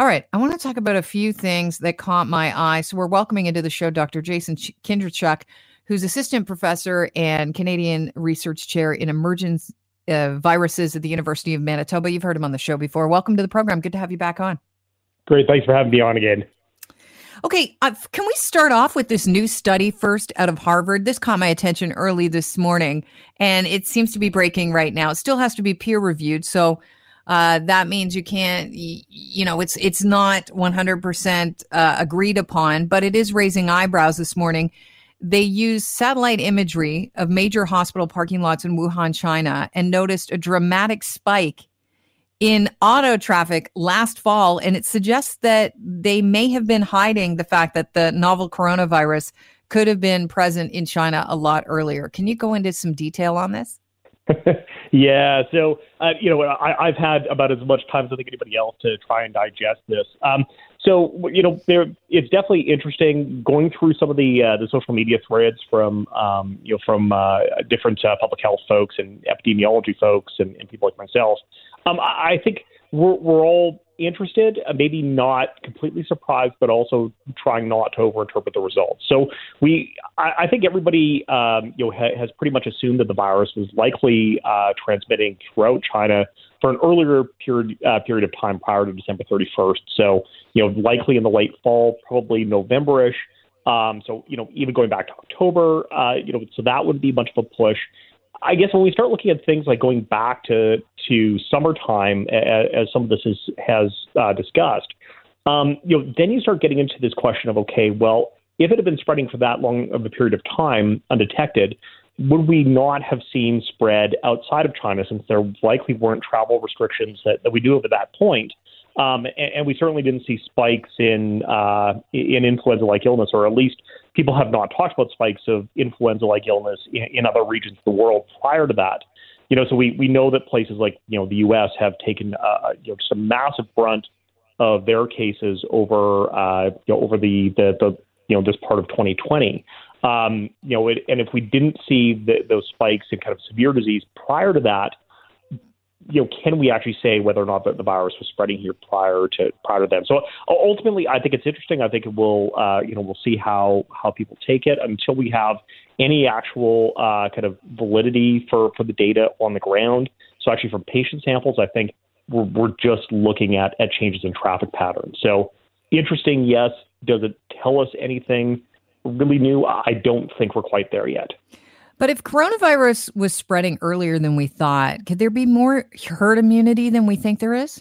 All right, I want to talk about a few things that caught my eye. So we're welcoming into the show Dr. Jason Kindrachuk, who's assistant professor and Canadian research chair in emergence uh, viruses at the University of Manitoba. You've heard him on the show before. Welcome to the program. Good to have you back on. Great. Thanks for having me on again. Okay, uh, can we start off with this new study first out of Harvard? This caught my attention early this morning, and it seems to be breaking right now. It still has to be peer reviewed, so uh, that means you can't, you know, it's it's not 100% uh, agreed upon, but it is raising eyebrows this morning. They used satellite imagery of major hospital parking lots in Wuhan, China, and noticed a dramatic spike in auto traffic last fall. And it suggests that they may have been hiding the fact that the novel coronavirus could have been present in China a lot earlier. Can you go into some detail on this? yeah, so uh, you know, I, I've had about as much time as I think anybody else to try and digest this. Um, so you know, there it's definitely interesting going through some of the uh, the social media threads from um, you know from uh, different uh, public health folks and epidemiology folks and, and people like myself. Um, I, I think we're we're all interested, uh, maybe not completely surprised, but also trying not to overinterpret the results. So we, I, I think everybody, um, you know, ha, has pretty much assumed that the virus was likely uh, transmitting throughout China for an earlier period uh, period of time prior to December 31st. So you know, likely in the late fall, probably Novemberish. Um, so you know, even going back to October, uh, you know, so that would be much of a push. I guess when we start looking at things like going back to to summertime, as, as some of this is, has uh, discussed, um, you know, then you start getting into this question of okay, well, if it had been spreading for that long of a period of time undetected, would we not have seen spread outside of China since there likely weren't travel restrictions that, that we do have at that point? Um, and, and, we certainly didn't see spikes in uh, in influenza-like illness, or at least people have not talked about spikes of influenza-like illness in, in other regions of the world prior to that. You know, so we, we know that places like you know the U.S. have taken uh, you know just a massive brunt of their cases over uh, you know over the, the the you know this part of 2020. Um, you know, it, and if we didn't see the, those spikes in kind of severe disease prior to that, you know, can we actually say whether or not the, virus was spreading here prior to prior to then? So ultimately, I think it's interesting. I think it will, uh, you know, we'll see how how people take it until we have any actual uh, kind of validity for for the data on the ground. So actually, from patient samples, I think we're, we're just looking at at changes in traffic patterns. So interesting, yes. Does it tell us anything really new? I don't think we're quite there yet. But if coronavirus was spreading earlier than we thought, could there be more herd immunity than we think there is?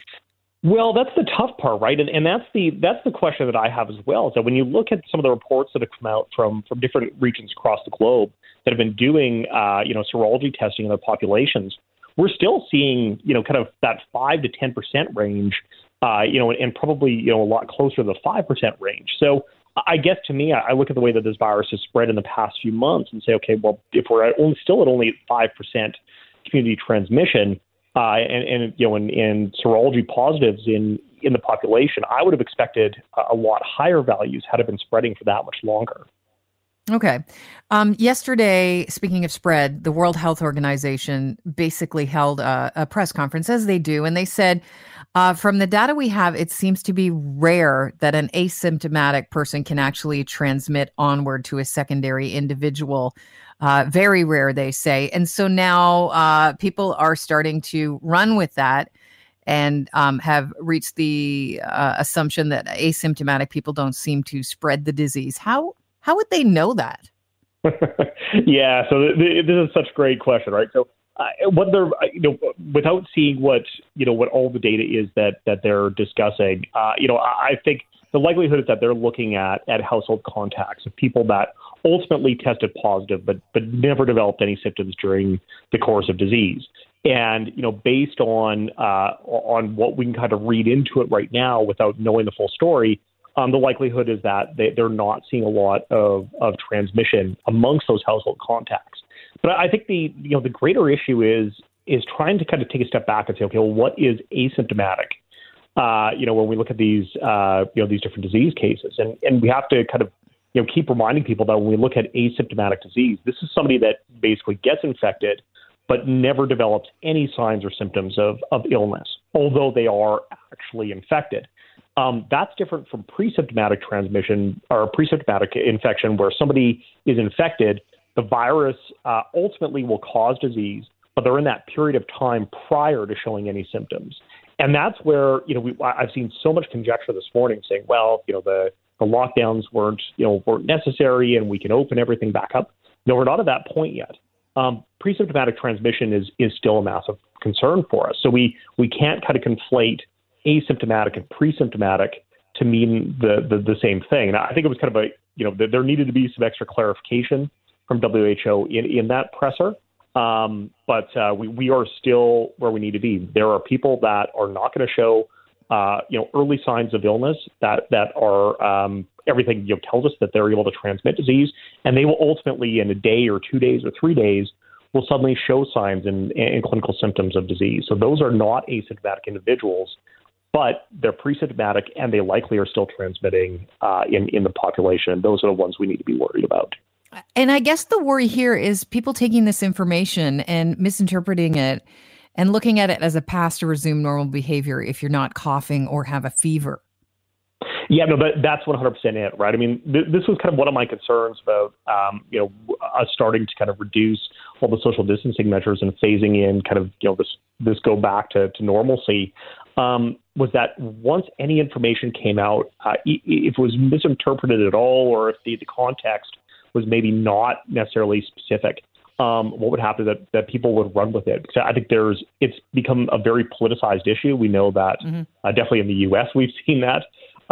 Well, that's the tough part, right? And, and that's the that's the question that I have as well. So when you look at some of the reports that have come out from from different regions across the globe that have been doing uh, you know serology testing in their populations, we're still seeing you know kind of that five to ten percent range, uh, you know, and, and probably you know a lot closer to the five percent range. So I guess to me, I look at the way that this virus has spread in the past few months and say, okay, well, if we're at only, still at only five percent community transmission, uh, and, and you know, in, in serology positives in in the population, I would have expected a lot higher values had it been spreading for that much longer. Okay. Um, yesterday, speaking of spread, the World Health Organization basically held a, a press conference, as they do, and they said, uh, from the data we have, it seems to be rare that an asymptomatic person can actually transmit onward to a secondary individual. Uh, very rare, they say. And so now uh, people are starting to run with that and um, have reached the uh, assumption that asymptomatic people don't seem to spread the disease. How how would they know that? yeah, so th- th- this is such a great question, right? So uh, what they're uh, you know without seeing what you know what all the data is that that they're discussing, uh, you know I, I think the likelihood is that they're looking at at household contacts of people that ultimately tested positive but but never developed any symptoms during the course of disease. And you know, based on uh, on what we can kind of read into it right now, without knowing the full story, um, the likelihood is that they, they're not seeing a lot of, of transmission amongst those household contacts. But I think the you know the greater issue is is trying to kind of take a step back and say, okay, well, what is asymptomatic? Uh, you know, when we look at these uh, you know these different disease cases, and and we have to kind of you know keep reminding people that when we look at asymptomatic disease, this is somebody that basically gets infected but never develops any signs or symptoms of of illness, although they are actually infected. Um, that's different from pre-symptomatic transmission or pre-symptomatic infection, where somebody is infected. The virus uh, ultimately will cause disease, but they're in that period of time prior to showing any symptoms. And that's where you know we, I've seen so much conjecture this morning saying, well, you know the the lockdowns weren't you know weren't necessary and we can open everything back up. No, we're not at that point yet. Um, pre-symptomatic transmission is is still a massive concern for us. So we we can't kind of conflate asymptomatic and pre-symptomatic to mean the, the, the same thing. And I think it was kind of a you know there needed to be some extra clarification from WHO in in that presser. Um, but uh, we we are still where we need to be. There are people that are not going to show uh, you know early signs of illness that that are um, everything you know, tells us that they're able to transmit disease, and they will ultimately in a day or two days or three days will suddenly show signs and, and clinical symptoms of disease. So those are not asymptomatic individuals but they're pre-symptomatic and they likely are still transmitting uh, in in the population. Those are the ones we need to be worried about. And I guess the worry here is people taking this information and misinterpreting it and looking at it as a pass to resume normal behavior if you're not coughing or have a fever. Yeah, no, but that's 100% it, right? I mean, th- this was kind of one of my concerns about, um, you know, us starting to kind of reduce all the social distancing measures and phasing in kind of, you know, this this go back to, to normalcy. Um, was that once any information came out, uh, if it was misinterpreted at all, or if the, the context was maybe not necessarily specific, um, what would happen that, that people would run with it. Because I think there's it's become a very politicized issue. We know that mm-hmm. uh, definitely in the U.S. we've seen that.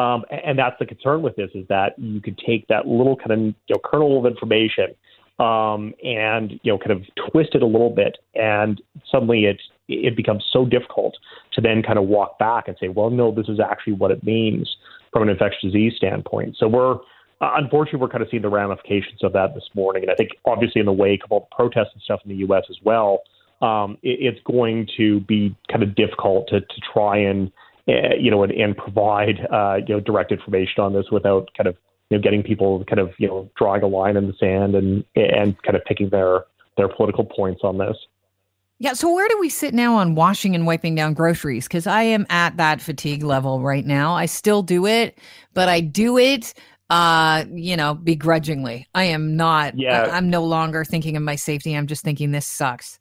Um, and that's the concern with this is that you could take that little kind of you know, kernel of information um, and you know kind of twist it a little bit, and suddenly it it becomes so difficult to then kind of walk back and say, well, no, this is actually what it means from an infectious disease standpoint. So we're uh, unfortunately we're kind of seeing the ramifications of that this morning, and I think obviously in the wake of all the protests and stuff in the U.S. as well, um, it, it's going to be kind of difficult to to try and uh, you know and, and provide uh, you know direct information on this without kind of you know, getting people kind of, you know, drawing a line in the sand and and kind of picking their their political points on this. Yeah. So where do we sit now on washing and wiping down groceries? Because I am at that fatigue level right now. I still do it, but I do it uh you know begrudgingly i am not yeah i'm no longer thinking of my safety i'm just thinking this sucks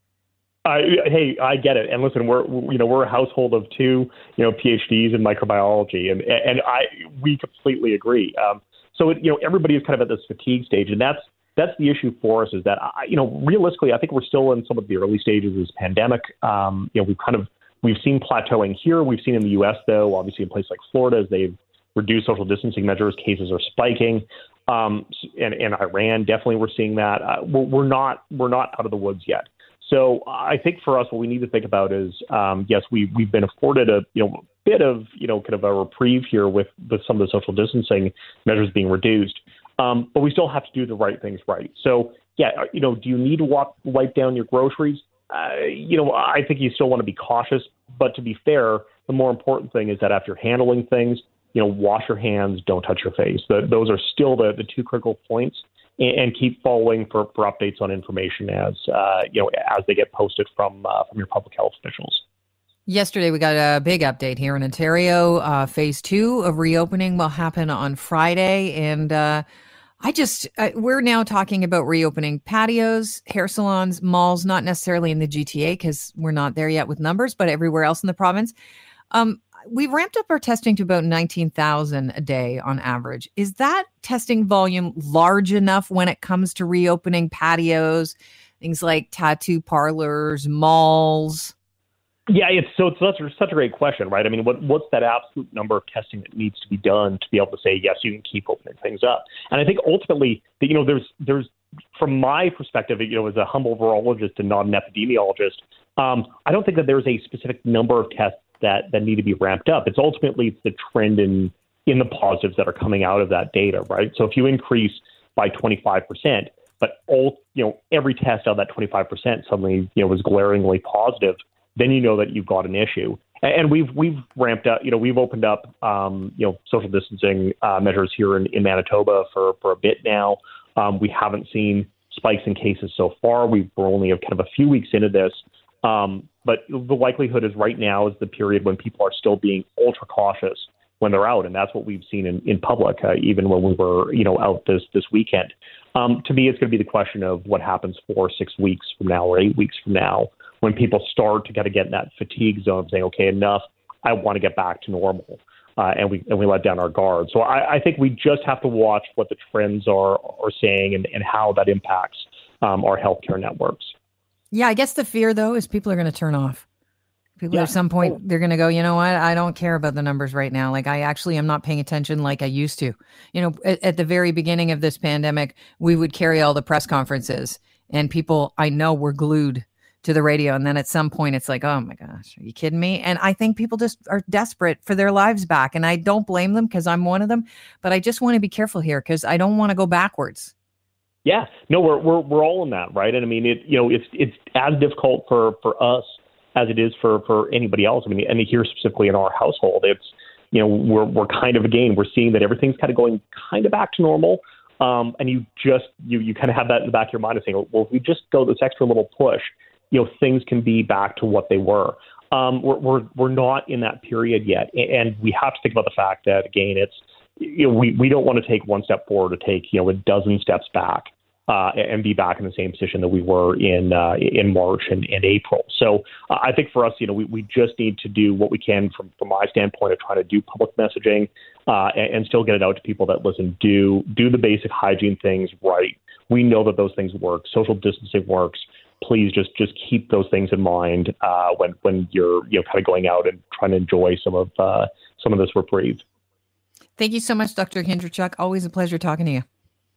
I, hey, I get it. And listen, we're you know we're a household of two you know PhDs in microbiology, and and I we completely agree. Um, so it, you know everybody is kind of at this fatigue stage, and that's that's the issue for us. Is that I, you know realistically, I think we're still in some of the early stages of this pandemic. Um, you know we've kind of we've seen plateauing here. We've seen in the U.S. though, obviously in places like Florida, as they've reduced social distancing measures, cases are spiking. Um, and, and Iran definitely we're seeing that. Uh, we're, we're not we're not out of the woods yet. So I think for us, what we need to think about is, um, yes, we we've been afforded a you know bit of you know kind of a reprieve here with with some of the social distancing measures being reduced, um, but we still have to do the right things right. So yeah, uh, you know, do you need to walk, wipe down your groceries? Uh, you know, I think you still want to be cautious, but to be fair, the more important thing is that after handling things, you know, wash your hands, don't touch your face. The, those are still the, the two critical points and, keep following for, for updates on information as uh, you know as they get posted from uh, from your public health officials. Yesterday, we got a big update here in Ontario. Uh, phase two of reopening will happen on Friday, and uh, I just uh, we're now talking about reopening patios, hair salons, malls. Not necessarily in the GTA because we're not there yet with numbers, but everywhere else in the province. Um, we've ramped up our testing to about 19,000 a day on average. Is that testing volume large enough when it comes to reopening patios, things like tattoo parlors, malls? Yeah, it's so it's such, such a great question, right? I mean, what what's that absolute number of testing that needs to be done to be able to say yes, you can keep opening things up? And I think ultimately, you know, there's there's from my perspective, you know, as a humble virologist and not an epidemiologist, um, I don't think that there's a specific number of tests that that need to be ramped up. It's ultimately it's the trend in in the positives that are coming out of that data, right? So if you increase by 25 percent, but all you know every test out of that 25 percent suddenly you know was glaringly positive, then you know that you've got an issue. And we've we've ramped up, you know, we've opened up, um, you know, social distancing uh, measures here in, in Manitoba for for a bit now. Um, we haven't seen spikes in cases so far. We we're only kind of a few weeks into this, um, but the likelihood is right now is the period when people are still being ultra cautious when they're out, and that's what we've seen in, in public, uh, even when we were, you know, out this this weekend. Um, to me, it's going to be the question of what happens four, six weeks from now, or eight weeks from now, when people start to kind of get in that fatigue zone of saying, okay, enough, I want to get back to normal. Uh, and we and we let down our guard. So I, I think we just have to watch what the trends are are saying and, and how that impacts um, our healthcare networks. Yeah, I guess the fear though is people are going to turn off. People yeah. at some point they're going to go, you know what? I don't care about the numbers right now. Like I actually am not paying attention like I used to. You know, at, at, the very beginning of this pandemic, we would carry all the press conferences, and people I know were glued to the radio. And then at some point, it's like, oh my gosh, are you kidding me? And I think people just are desperate for their lives back, and I don't blame them because I'm one of them. But I just want to be careful here because I don't want to go backwards. Yeah, no, we're we're we're all in that, right? And I mean, it you know, it's it's as difficult for for us as it is for for anybody else. I mean, and here specifically in our household, it's you know, we're we're kind of again, we're seeing that everything's kind of going kind of back to normal. Um, and you just you you kind of have that in the back of your mind of saying, well, if we just go this extra little push, you know, things can be back to what they were. Um, we're, we're we're not in that period yet, and we have to think about the fact that again, it's you know, we we don't want to take one step forward to take you know a dozen steps back uh, and be back in the same position that we were in uh, in March and, and April. So uh, I think for us, you know, we, we just need to do what we can from from my standpoint of trying to do public messaging uh, and, and still get it out to people that listen. Do do the basic hygiene things right. We know that those things work. Social distancing works. Please just just keep those things in mind uh, when when you're you know kind of going out and trying to enjoy some of uh, some of this reprieve. Thank you so much, Dr. Kindrachuk. Always a pleasure talking to you.